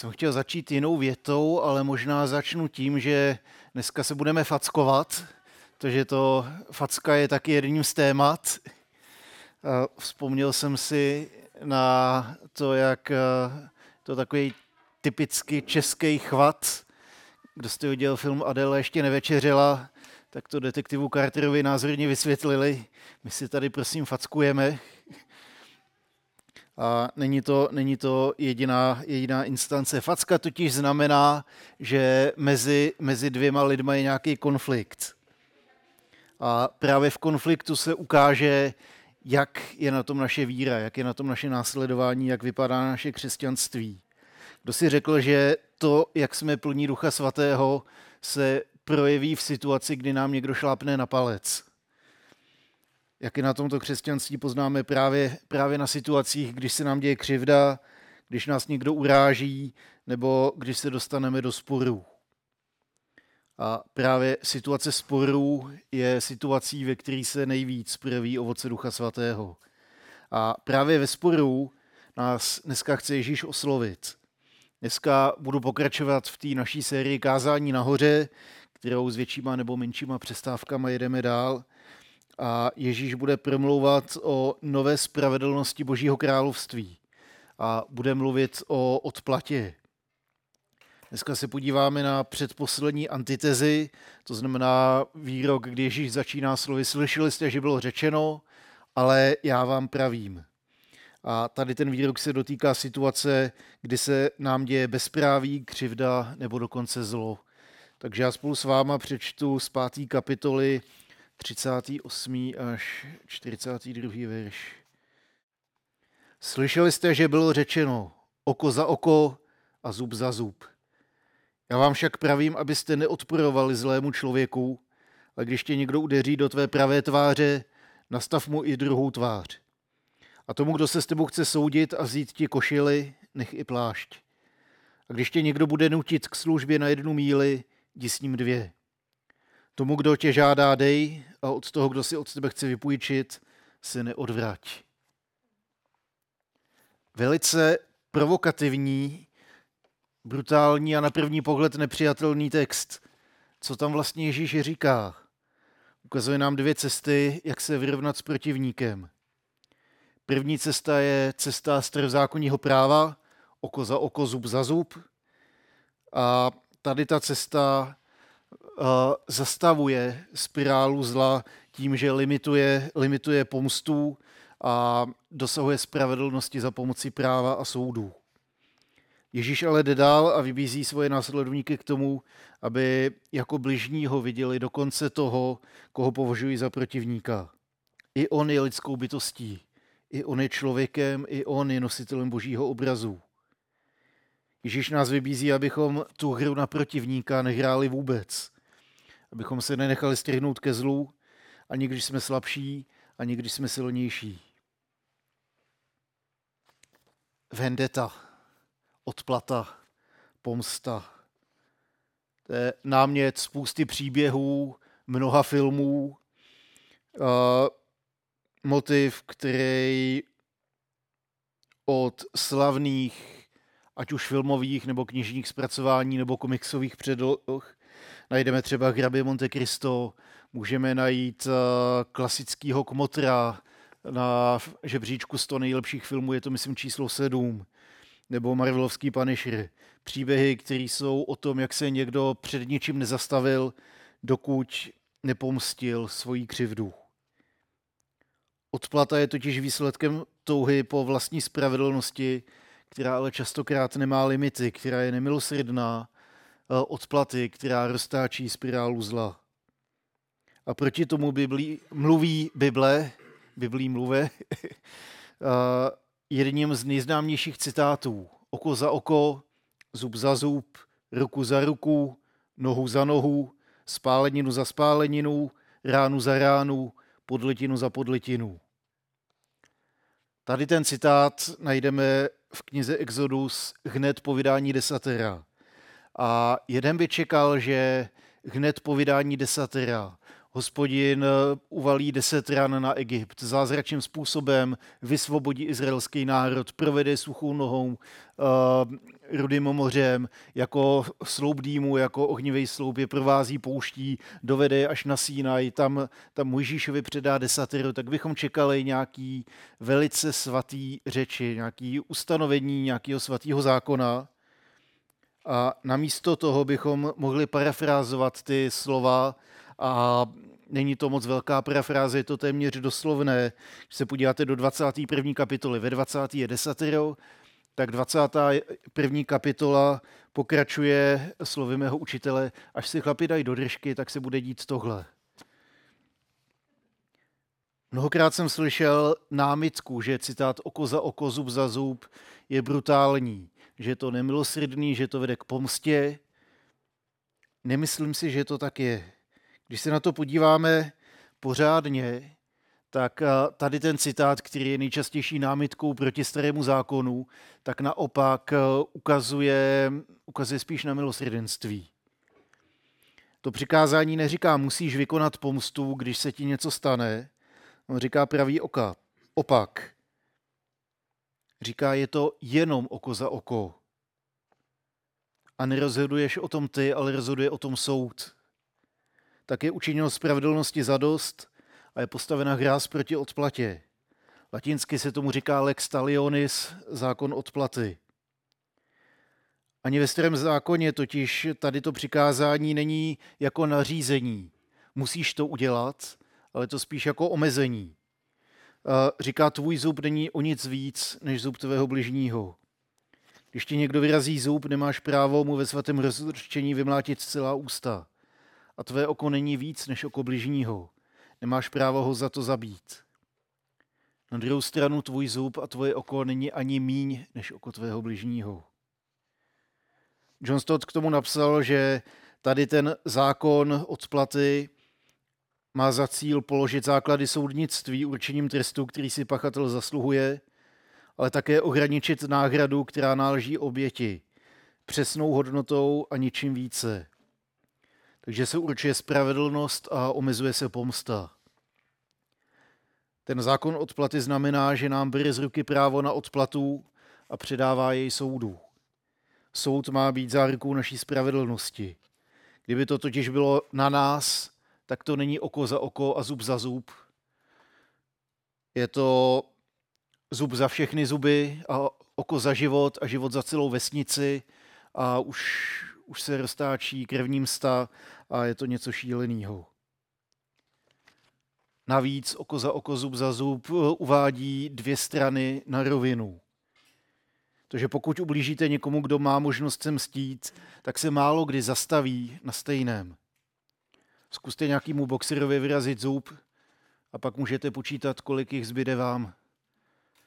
jsem chtěl začít jinou větou, ale možná začnu tím, že dneska se budeme fackovat, protože to facka je taky jedním z témat. Vzpomněl jsem si na to, jak to takový typicky český chvat, kdo jste viděl film Adela ještě nevečeřela, tak to detektivu Carterovi názorně vysvětlili. My si tady prosím fackujeme. A není to, není to jediná, jediná instance. Facka totiž znamená, že mezi, mezi dvěma lidma je nějaký konflikt. A právě v konfliktu se ukáže, jak je na tom naše víra, jak je na tom naše následování, jak vypadá naše křesťanství. Kdo si řekl, že to, jak jsme plní Ducha Svatého, se projeví v situaci, kdy nám někdo šlápne na palec. Jak je na tomto křesťanství poznáme právě, právě na situacích, když se nám děje křivda, když nás někdo uráží, nebo když se dostaneme do sporů. A právě situace sporů je situací, ve které se nejvíc projeví ovoce Ducha Svatého. A právě ve sporu nás dneska chce Ježíš oslovit. Dneska budu pokračovat v té naší sérii Kázání nahoře, kterou s většíma nebo menšíma přestávkama jedeme dál. A Ježíš bude promlouvat o nové spravedlnosti Božího království a bude mluvit o odplatě. Dneska se podíváme na předposlední antitezi, to znamená výrok, kdy Ježíš začíná slovy, slyšeli jste, že bylo řečeno, ale já vám pravím. A tady ten výrok se dotýká situace, kdy se nám děje bezpráví, křivda nebo dokonce zlo. Takže já spolu s váma přečtu z páté kapitoly 38. až 42. verš. Slyšeli jste, že bylo řečeno oko za oko a zub za zub. Já vám však pravím, abyste neodporovali zlému člověku, a když tě někdo udeří do tvé pravé tváře, nastav mu i druhou tvář. A tomu, kdo se s tebou chce soudit a vzít ti košily, nech i plášť. A když tě někdo bude nutit k službě na jednu míli, jdi s ním dvě. Tomu, kdo tě žádá, dej a od toho, kdo si od tebe chce vypůjčit, se neodvrať. Velice provokativní, brutální a na první pohled nepřijatelný text. Co tam vlastně Ježíš říká? Ukazuje nám dvě cesty, jak se vyrovnat s protivníkem. První cesta je cesta starozákonního práva, oko za oko, zub za zub. A tady ta cesta zastavuje spirálu zla tím, že limituje, limituje pomstu a dosahuje spravedlnosti za pomoci práva a soudů. Ježíš ale jde dál a vybízí svoje následovníky k tomu, aby jako bližního viděli dokonce toho, koho považují za protivníka. I on je lidskou bytostí. I on je člověkem, i on je nositelem božího obrazu. Ježíš nás vybízí, abychom tu hru na protivníka nehráli vůbec. Abychom se nenechali strhnout ke zlu, ani když jsme slabší, ani když jsme silnější. Vendeta, odplata, pomsta. To je námět spousty příběhů, mnoha filmů, motiv, který od slavných, ať už filmových nebo knižních zpracování nebo komiksových předloh, najdeme třeba Hrabě Monte Cristo, můžeme najít uh, klasického kmotra na žebříčku 100 nejlepších filmů, je to myslím číslo 7, nebo Marvelovský Punisher. Příběhy, které jsou o tom, jak se někdo před ničím nezastavil, dokud nepomstil svoji křivdu. Odplata je totiž výsledkem touhy po vlastní spravedlnosti, která ale častokrát nemá limity, která je nemilosrdná, odplaty, která roztáčí spirálu zla. A proti tomu Biblí, mluví Bible, Biblí mluve, jedním z nejznámějších citátů. Oko za oko, zub za zub, ruku za ruku, nohu za nohu, spáleninu za spáleninu, ránu za ránu, podletinu za podletinu. Tady ten citát najdeme v knize Exodus hned po vydání desatera. A jeden by čekal, že hned po vydání desatera hospodin eh, uvalí deset ran na Egypt. Zázračným způsobem vysvobodí izraelský národ, provede suchou nohou, uh, rudým mořem, jako sloup dýmu, jako ohnivý sloup je provází pouští, dovede až na Sínaj, tam, tam Mojžíšovi předá desatero, tak bychom čekali nějaký velice svatý řeči, nějaký ustanovení nějakého svatého zákona. A namísto toho bychom mohli parafrázovat ty slova a není to moc velká parafráze, je to téměř doslovné. Když se podíváte do 21. kapitoly, ve 20. je desatero, tak 21. kapitola pokračuje slovy mého učitele, až si chlapi dají do držky, tak se bude dít tohle. Mnohokrát jsem slyšel námitku, že citát oko za oko, zub za zub je brutální, že je to nemilosrdný, že to vede k pomstě. Nemyslím si, že to tak je. Když se na to podíváme pořádně, tak eh, tady ten citát, který je nejčastější námitkou proti starému zákonu, tak naopak eh, ukazuje, ukazuje spíš na milosrdenství. To přikázání neříká, musíš vykonat pomstu, když se ti něco stane. On říká pravý oka. Opak. Říká, je to jenom oko za oko. A nerozhoduješ o tom ty, ale rozhoduje o tom soud tak je učiněno spravedlnosti zadost a je postavena hráz proti odplatě. Latinsky se tomu říká lex talionis, zákon odplaty. Ani ve starém zákoně totiž tady to přikázání není jako nařízení. Musíš to udělat, ale to spíš jako omezení. Říká, tvůj zub není o nic víc než zub tvého bližního. Když ti někdo vyrazí zub, nemáš právo mu ve svatém rozručení vymlátit celá ústa a tvé oko není víc než oko bližního. Nemáš právo ho za to zabít. Na druhou stranu tvůj zub a tvoje oko není ani míň než oko tvého bližního. John Stott k tomu napsal, že tady ten zákon odplaty má za cíl položit základy soudnictví určením trestu, který si pachatel zasluhuje, ale také ohraničit náhradu, která náleží oběti, přesnou hodnotou a ničím více. Takže se určuje spravedlnost a omezuje se pomsta. Ten zákon odplaty znamená, že nám bere z ruky právo na odplatu a předává jej soudu. Soud má být zárukou naší spravedlnosti. Kdyby to totiž bylo na nás, tak to není oko za oko a zub za zub. Je to zub za všechny zuby a oko za život a život za celou vesnici a už už se roztáčí krevní msta a je to něco šíleného. Navíc oko za oko, zub za zub uvádí dvě strany na rovinu. Takže pokud ublížíte někomu, kdo má možnost se mstít, tak se málo kdy zastaví na stejném. Zkuste nějakému boxerovi vyrazit zub a pak můžete počítat, kolik jich zbyde vám.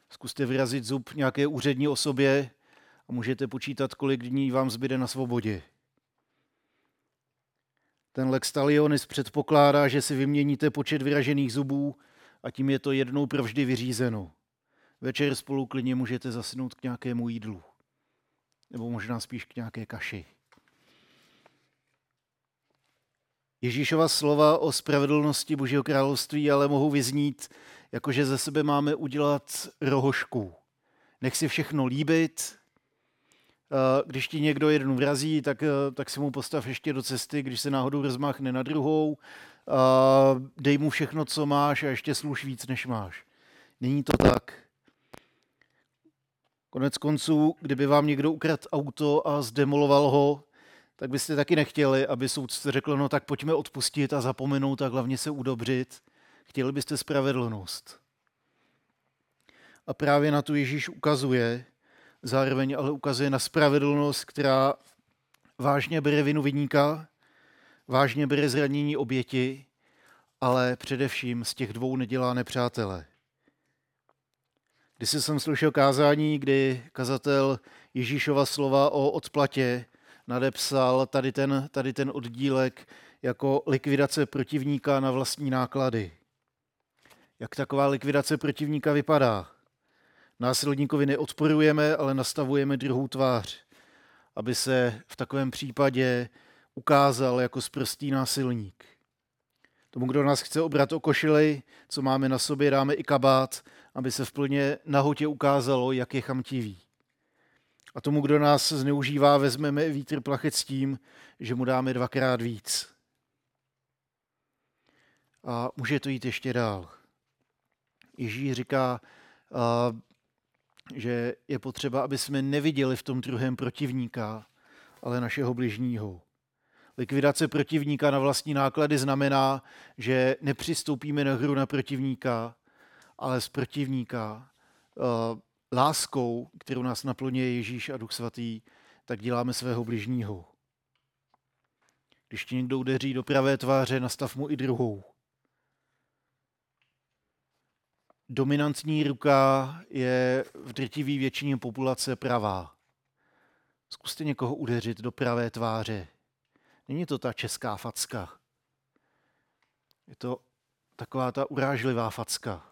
Zkuste vyrazit zub nějaké úřední osobě a můžete počítat, kolik dní vám zbyde na svobodě. Ten lex talionis předpokládá, že si vyměníte počet vyražených zubů a tím je to jednou provždy vyřízeno. Večer spolu klidně můžete zasnout k nějakému jídlu. Nebo možná spíš k nějaké kaši. Ježíšova slova o spravedlnosti Božího království ale mohou vyznít, jakože ze sebe máme udělat rohošku. Nech si všechno líbit, když ti někdo jednu vrazí, tak, eh, tak si mu postav ještě do cesty, když se náhodou rozmáchne na druhou, dej mu všechno, co máš a ještě služ víc, než máš. Není to tak. Konec konců, kdyby vám někdo ukradl auto a zdemoloval ho, tak byste taky nechtěli, aby soudce řekl, no tak pojďme odpustit a zapomenout a hlavně se udobřit. Chtěli byste spravedlnost. A právě na tu Ježíš ukazuje, zároveň ale ukazuje na spravedlnost, která vážně bere vinu vidníka, vážně bere zranění oběti, ale především z těch dvou nedělá nepřátele. Když jsem slyšel kázání, kdy kazatel Ježíšova slova o odplatě nadepsal tady ten, tady ten oddílek jako likvidace protivníka na vlastní náklady. Jak taková likvidace protivníka vypadá? Násilníkovi neodporujeme, ale nastavujeme druhou tvář, aby se v takovém případě ukázal jako sprostý násilník. Tomu, kdo nás chce obrat o košili, co máme na sobě, dáme i kabát, aby se v plně nahotě ukázalo, jak je chamtivý. A tomu, kdo nás zneužívá, vezmeme vítr plachet s tím, že mu dáme dvakrát víc. A může to jít ještě dál. Ježíš říká, že je potřeba, aby jsme neviděli v tom druhém protivníka, ale našeho bližního. Likvidace protivníka na vlastní náklady znamená, že nepřistoupíme na hru na protivníka, ale z protivníka láskou, kterou nás naplňuje Ježíš a Duch Svatý, tak děláme svého bližního. Když ti někdo udeří do pravé tváře, nastav mu i druhou. Dominantní ruka je v drtivé většině populace pravá. Zkuste někoho udeřit do pravé tváře. Není to ta česká facka. Je to taková ta urážlivá facka.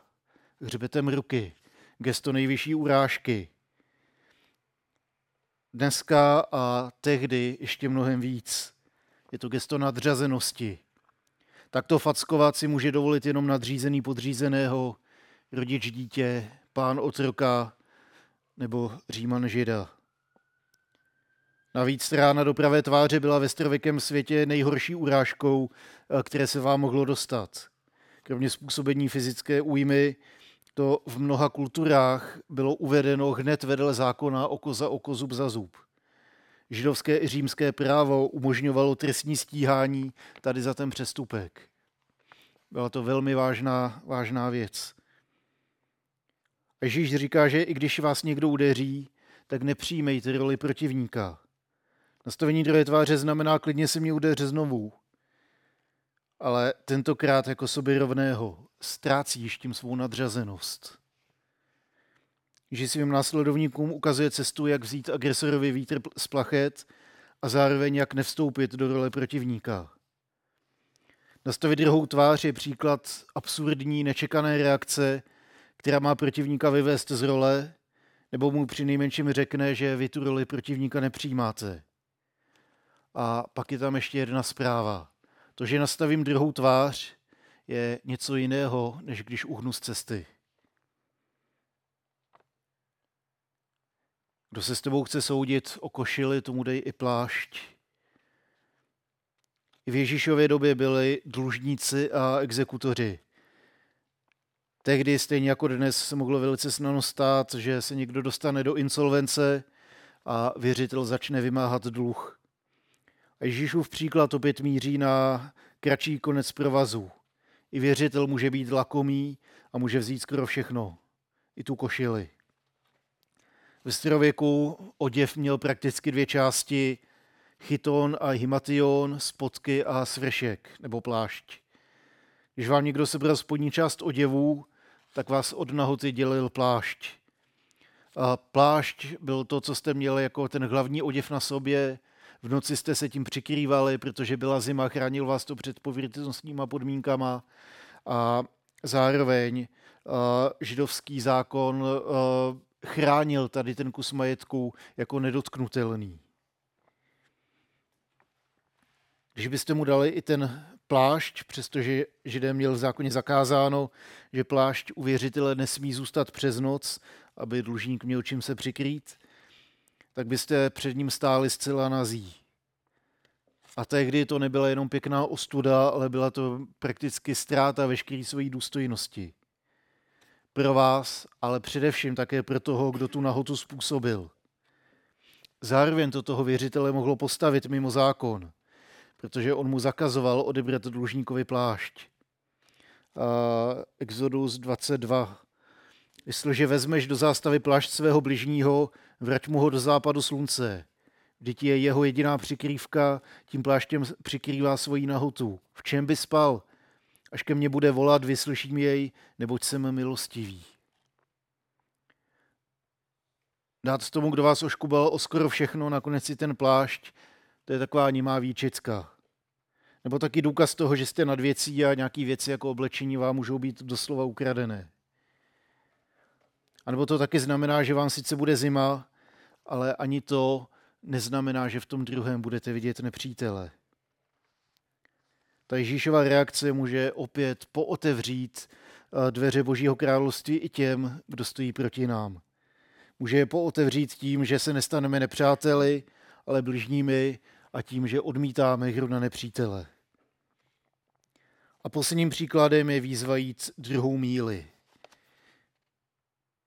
Hřbetem ruky. Gesto nejvyšší urážky. Dneska a tehdy ještě mnohem víc. Je to gesto nadřazenosti. Takto fackovat si může dovolit jenom nadřízený podřízeného, rodič dítě, pán otroka nebo říman žida. Navíc rána do pravé tváře byla ve starověkém světě nejhorší urážkou, které se vám mohlo dostat. Kromě způsobení fyzické újmy, to v mnoha kulturách bylo uvedeno hned vedle zákona oko za oko, zub za zub. Židovské i římské právo umožňovalo trestní stíhání tady za ten přestupek. Byla to velmi vážná, vážná věc. Ježíš říká, že i když vás někdo udeří, tak nepřijmejte roli protivníka. Nastavení druhé tváře znamená klidně si mě udeřit znovu. Ale tentokrát jako sobě rovného ztrácíš tím svou nadřazenost. Že svým následovníkům ukazuje cestu, jak vzít agresorovi vítr z plachet a zároveň jak nevstoupit do role protivníka. Nastavit druhou tvář je příklad absurdní, nečekané reakce, která má protivníka vyvést z role, nebo mu při nejmenším řekne, že vy tu roli protivníka nepřijímáte. A pak je tam ještě jedna zpráva. To, že nastavím druhou tvář, je něco jiného, než když uhnu z cesty. Kdo se s tebou chce soudit o košili, tomu dej i plášť. I v Ježíšově době byli dlužníci a exekutoři. Tehdy, stejně jako dnes, se mohlo velice snadno stát, že se někdo dostane do insolvence a věřitel začne vymáhat dluh. Ježíšův příklad opět míří na kratší konec provazu. I věřitel může být lakomý a může vzít skoro všechno, i tu košili. Ve starověku oděv měl prakticky dvě části, chyton a hymation, spotky a svršek nebo plášť. Když vám někdo sebral spodní část oděvů, tak vás od nahoty dělil plášť. A plášť byl to, co jste měli jako ten hlavní oděv na sobě. V noci jste se tím přikrývali, protože byla zima, chránil vás to před pověrnostníma podmínkama a zároveň uh, židovský zákon uh, chránil tady ten kus majetku jako nedotknutelný. Když byste mu dali i ten plášť, přestože židé měl v zákoně zakázáno, že plášť u věřitele nesmí zůstat přes noc, aby dlužník měl čím se přikrýt, tak byste před ním stáli zcela nazí. A tehdy to nebyla jenom pěkná ostuda, ale byla to prakticky ztráta veškeré své důstojnosti. Pro vás, ale především také pro toho, kdo tu nahotu způsobil. Zároveň to toho věřitele mohlo postavit mimo zákon protože on mu zakazoval odebrat dlužníkovi plášť. A Exodus 22. Jestliže vezmeš do zástavy plášť svého bližního, vrať mu ho do západu slunce. Vždyť je jeho jediná přikrývka, tím pláštěm přikrývá svoji nahotu. V čem by spal? Až ke mně bude volat, vyslyším jej, neboť jsem milostivý. Dát tomu, kdo vás oškubal o skoro všechno, nakonec si ten plášť, to je taková nimá výčecka. Nebo taky důkaz toho, že jste nad věcí a nějaké věci jako oblečení vám můžou být doslova ukradené. A nebo to taky znamená, že vám sice bude zima, ale ani to neznamená, že v tom druhém budete vidět nepřítele. Ta Ježíšova reakce může opět pootevřít eh, dveře Božího království i těm, kdo stojí proti nám. Může je pootevřít tím, že se nestaneme nepřáteli, ale bližními a tím, že odmítáme hru na nepřítele. A posledním příkladem je výzva jít druhou míli.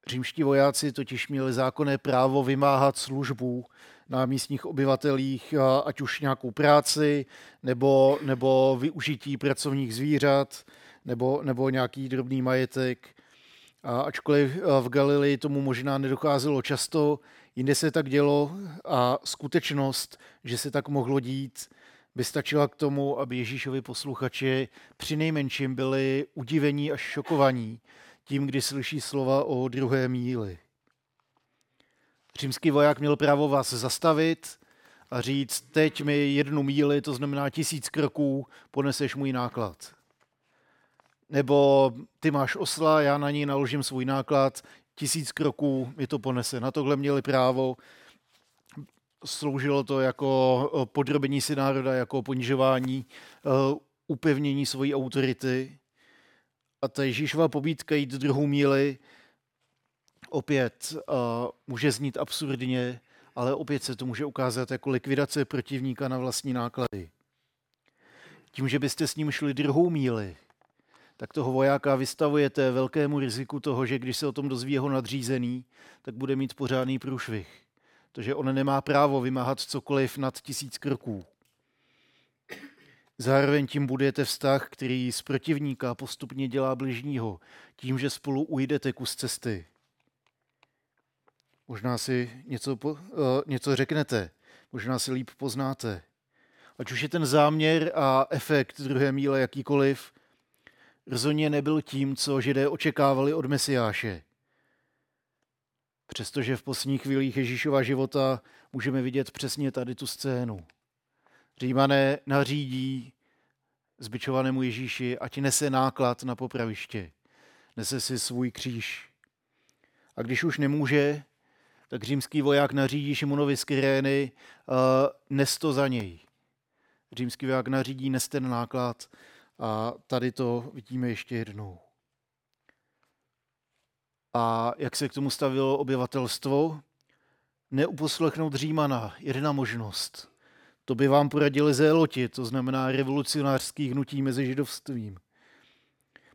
Římští vojáci totiž měli zákonné právo vymáhat službu na místních obyvatelích, ať už nějakou práci, nebo, nebo využití pracovních zvířat, nebo, nebo nějaký drobný majetek. A ačkoliv v Galilei tomu možná nedocházelo často, jinde se tak dělo a skutečnost, že se tak mohlo dít, by stačila k tomu, aby Ježíšovi posluchači při nejmenším byli udivení až šokovaní tím, kdy slyší slova o druhé míli. Římský voják měl právo vás zastavit a říct, teď mi jednu míli, to znamená tisíc kroků, poneseš můj náklad. Nebo ty máš osla, já na ní naložím svůj náklad, tisíc kroků mi to ponese. Na tohle měli právo. Sloužilo to jako podrobení si národa, jako ponižování, upevnění svojí autority. A ta Ježíšova pobídka jít druhou míli opět uh, může znít absurdně, ale opět se to může ukázat jako likvidace protivníka na vlastní náklady. Tím, že byste s ním šli druhou míli, tak toho vojáka vystavujete velkému riziku toho, že když se o tom dozví jeho nadřízený, tak bude mít pořádný průšvih. Protože on nemá právo vymáhat cokoliv nad tisíc kroků. Zároveň tím budete vztah, který z protivníka postupně dělá bližního, tím, že spolu ujdete kus cesty. Možná si něco, uh, něco řeknete, možná si líp poznáte. Ať už je ten záměr a efekt druhé míle jakýkoliv, rozhodně nebyl tím, co židé očekávali od Mesiáše. Přestože v posledních chvílích Ježíšova života můžeme vidět přesně tady tu scénu. Římané nařídí zbičovanému Ježíši, ať nese náklad na popraviště. Nese si svůj kříž. A když už nemůže, tak římský voják nařídí Šimonovi z Kyrény, uh, nes to za něj. Římský voják nařídí, nes ten náklad a tady to vidíme ještě jednou. A jak se k tomu stavilo obyvatelstvo? Neuposlechnout Římana, jedna možnost. To by vám poradili zéloti, to znamená revolucionářských hnutí mezi židovstvím.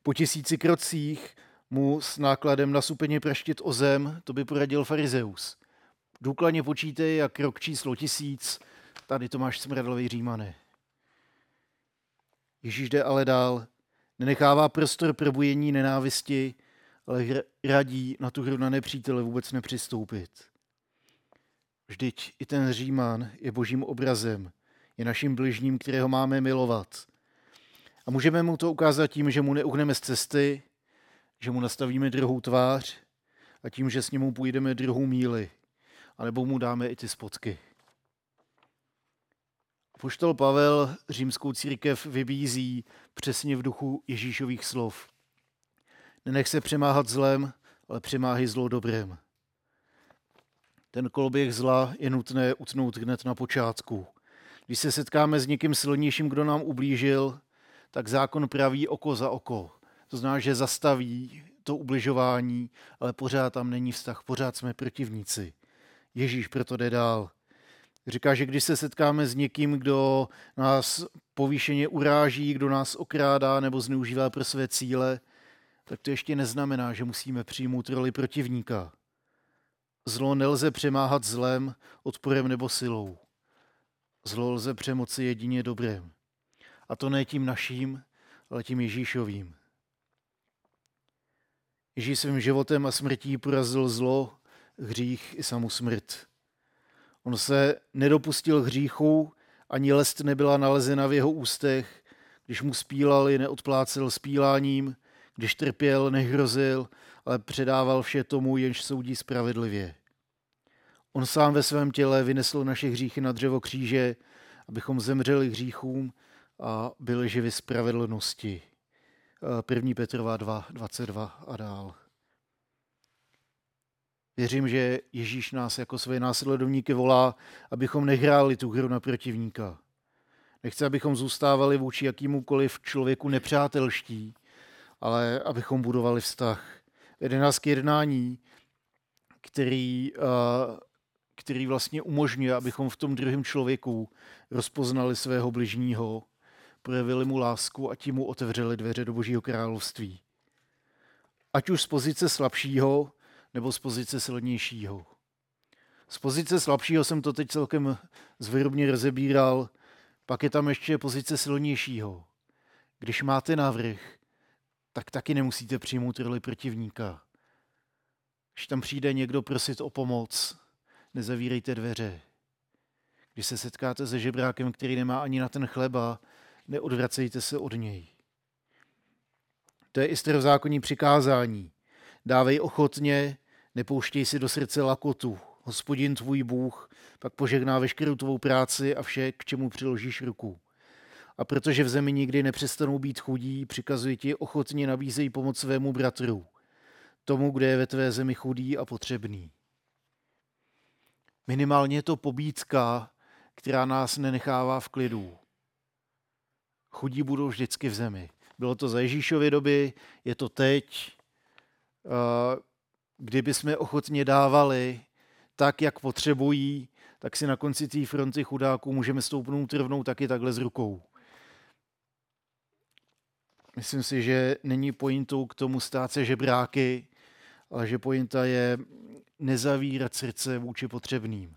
Po tisíci krocích mu s nákladem na supeně praštit o zem, to by poradil farizeus. Důkladně počítej, jak krok číslo tisíc, tady to máš smradlový římany. Ježíš jde ale dál, nenechává prostor pro bujení nenávisti, ale radí na tu hru na nepřítele vůbec nepřistoupit. Vždyť i ten Říman je božím obrazem, je naším bližním, kterého máme milovat. A můžeme mu to ukázat tím, že mu neuhneme z cesty, že mu nastavíme druhou tvář a tím, že s ním půjdeme druhou míli, anebo mu dáme i ty spotky. Poštol Pavel římskou církev vybízí přesně v duchu Ježíšových slov. Nenech se přemáhat zlem, ale přemáhy zlo dobrem. Ten koloběh zla je nutné utnout hned na počátku. Když se setkáme s někým silnějším, kdo nám ublížil, tak zákon praví oko za oko. To znamená, že zastaví to ubližování, ale pořád tam není vztah, pořád jsme protivníci. Ježíš proto jde dál. Říká, že když se setkáme s někým, kdo nás povýšeně uráží, kdo nás okrádá nebo zneužívá pro své cíle, tak to ještě neznamená, že musíme přijmout roli protivníka. Zlo nelze přemáhat zlem, odporem nebo silou. Zlo lze přemoci jedině dobrem. A to ne tím naším, ale tím Ježíšovým. Ježíš svým životem a smrtí porazil zlo, hřích i samu smrt. On se nedopustil hříchu, ani lest nebyla nalezena v jeho ústech, když mu spílali, neodplácel spíláním, když trpěl, nehrozil, ale předával vše tomu, jenž soudí spravedlivě. On sám ve svém těle vynesl naše hříchy na dřevo kříže, abychom zemřeli hříchům a byli živi spravedlnosti. 1. Petrova 2, 22 a dál. Věřím, že Ježíš nás jako své následovníky volá, abychom nehráli tu hru na protivníka. Nechce, abychom zůstávali vůči jakýmukoliv člověku nepřátelští, ale abychom budovali vztah. Vede nás k jednání, který, který vlastně umožňuje, abychom v tom druhém člověku rozpoznali svého bližního, projevili mu lásku a tím mu otevřeli dveře do Božího království. Ať už z pozice slabšího, nebo z pozice silnějšího. Z pozice slabšího jsem to teď celkem zvyrobně rozebíral, pak je tam ještě pozice silnějšího. Když máte návrh, tak taky nemusíte přijmout roli protivníka. Když tam přijde někdo prosit o pomoc, nezavírejte dveře. Když se setkáte se žebrákem, který nemá ani na ten chleba, neodvracejte se od něj. To je i starozákonní přikázání. Dávej ochotně, nepouštěj si do srdce lakotu. Hospodin tvůj Bůh pak požehná veškerou tvou práci a vše, k čemu přiložíš ruku. A protože v zemi nikdy nepřestanou být chudí, přikazuji ti ochotně nabízej pomoc svému bratru, tomu, kde je ve tvé zemi chudý a potřebný. Minimálně to pobídka, která nás nenechává v klidu. Chudí budou vždycky v zemi. Bylo to za Ježíšovy doby, je to teď. Kdyby jsme ochotně dávali tak, jak potřebují, tak si na konci té fronty chudáků můžeme stoupnout rovnou taky takhle z rukou. Myslím si, že není pointou k tomu stát se žebráky, ale že pointa je nezavírat srdce vůči potřebným.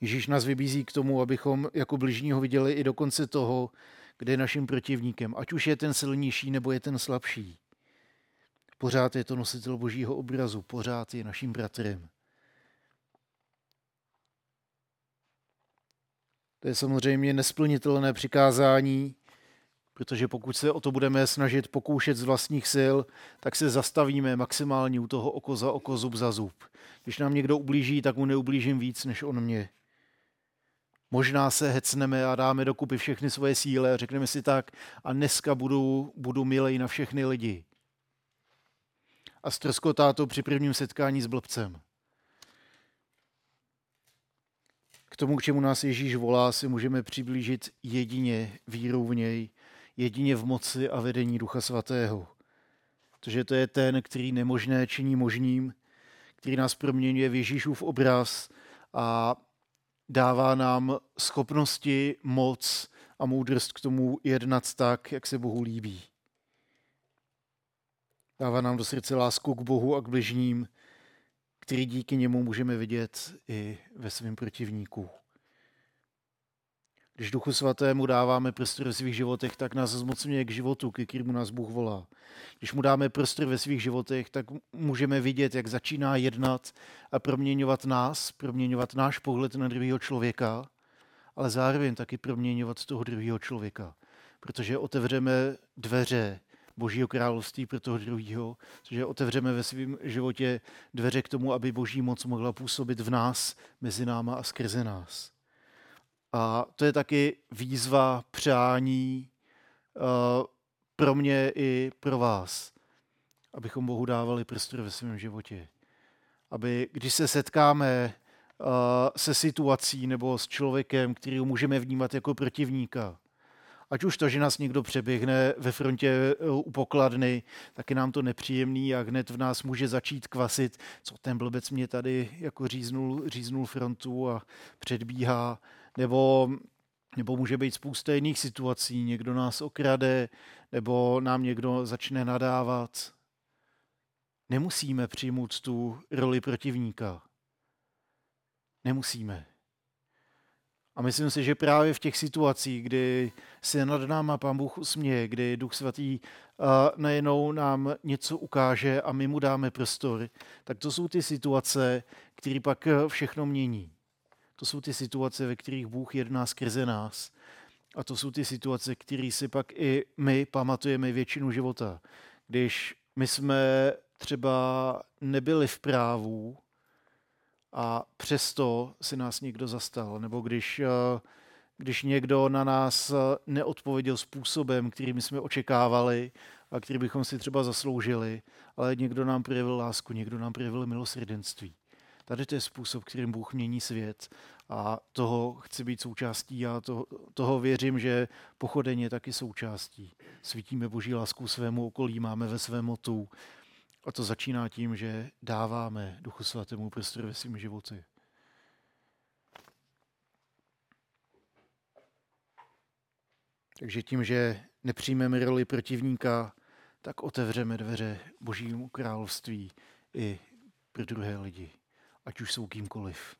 Ježíš nás vybízí k tomu, abychom jako bližního viděli i do konce toho, kde je naším protivníkem, ať už je ten silnější nebo je ten slabší. Pořád je to nositel božího obrazu, pořád je naším bratrem. To je samozřejmě nesplnitelné přikázání, protože pokud se o to budeme snažit pokoušet z vlastních sil, tak se zastavíme maximálně u toho oko za oko, zub za zub. Když nám někdo ublíží, tak mu neublížím víc, než on mě. Možná se hecneme a dáme dokupy všechny svoje síly a řekneme si tak, a dneska budu, budu milej na všechny lidi. A ztroskotá to při prvním setkání s blbcem. K tomu, k čemu nás Ježíš volá, si můžeme přiblížit jedině vírou v něj, jedině v moci a vedení Ducha Svatého. Protože to je ten, který nemožné činí možným, který nás proměňuje v Ježíšův obraz a dává nám schopnosti, moc a moudrost k tomu jednat tak, jak se Bohu líbí. Dává nám do srdce lásku k Bohu a k bližním, který díky němu můžeme vidět i ve svém protivníku. Když Duchu Svatému dáváme prostor ve svých životech, tak nás zmocňuje k životu, ke kterému nás Bůh volá. Když mu dáme prostor ve svých životech, tak můžeme vidět, jak začíná jednat a proměňovat nás, proměňovat náš pohled na druhého člověka, ale zároveň taky proměňovat toho druhého člověka. Protože otevřeme dveře Božího království pro toho druhého, protože otevřeme ve svém životě dveře k tomu, aby Boží moc mohla působit v nás, mezi náma a skrze nás. A to je taky výzva, přání uh, pro mě i pro vás, abychom Bohu dávali prostor ve svém životě. Aby, když se setkáme uh, se situací nebo s člověkem, který můžeme vnímat jako protivníka, ať už to, že nás někdo přeběhne ve frontě eh, u pokladny, tak je nám to nepříjemný a hned v nás může začít kvasit, co ten blbec mě tady jako říznul, říznul frontu a předbíhá nebo, nebo může být spousta jiných situací. Někdo nás okrade, nebo nám někdo začne nadávat. Nemusíme přijmout tu roli protivníka. Nemusíme. A myslím si, že právě v těch situacích, kdy se nad náma Pán Bůh usměje, kdy Duch Svatý uh, najednou nám něco ukáže a my mu dáme prostor, tak to jsou ty situace, které pak všechno mění. To jsou ty situace, ve kterých Bůh jedná skrze nás. A to jsou ty situace, které si pak i my pamatujeme většinu života. Když my jsme třeba nebyli v právu a přesto si nás někdo zastal, nebo když, eh, když někdo na nás neodpověděl způsobem, kterým jsme očekávali a který bychom si třeba zasloužili, ale někdo nám projevil lásku, někdo nám projevil milosrdenství Tady to je způsob, kterým Bůh mění svět a toho chci být součástí a to, toho věřím, že pochodeně taky součástí. Svítíme Boží lásku svému okolí, máme ve svém motu a to začíná tím, že dáváme Duchu Svatému prostor ve svém životě. Takže tím, že nepřijmeme roli protivníka, tak otevřeme dveře Božímu království i pro druhé lidi, ať už jsou kýmkoliv.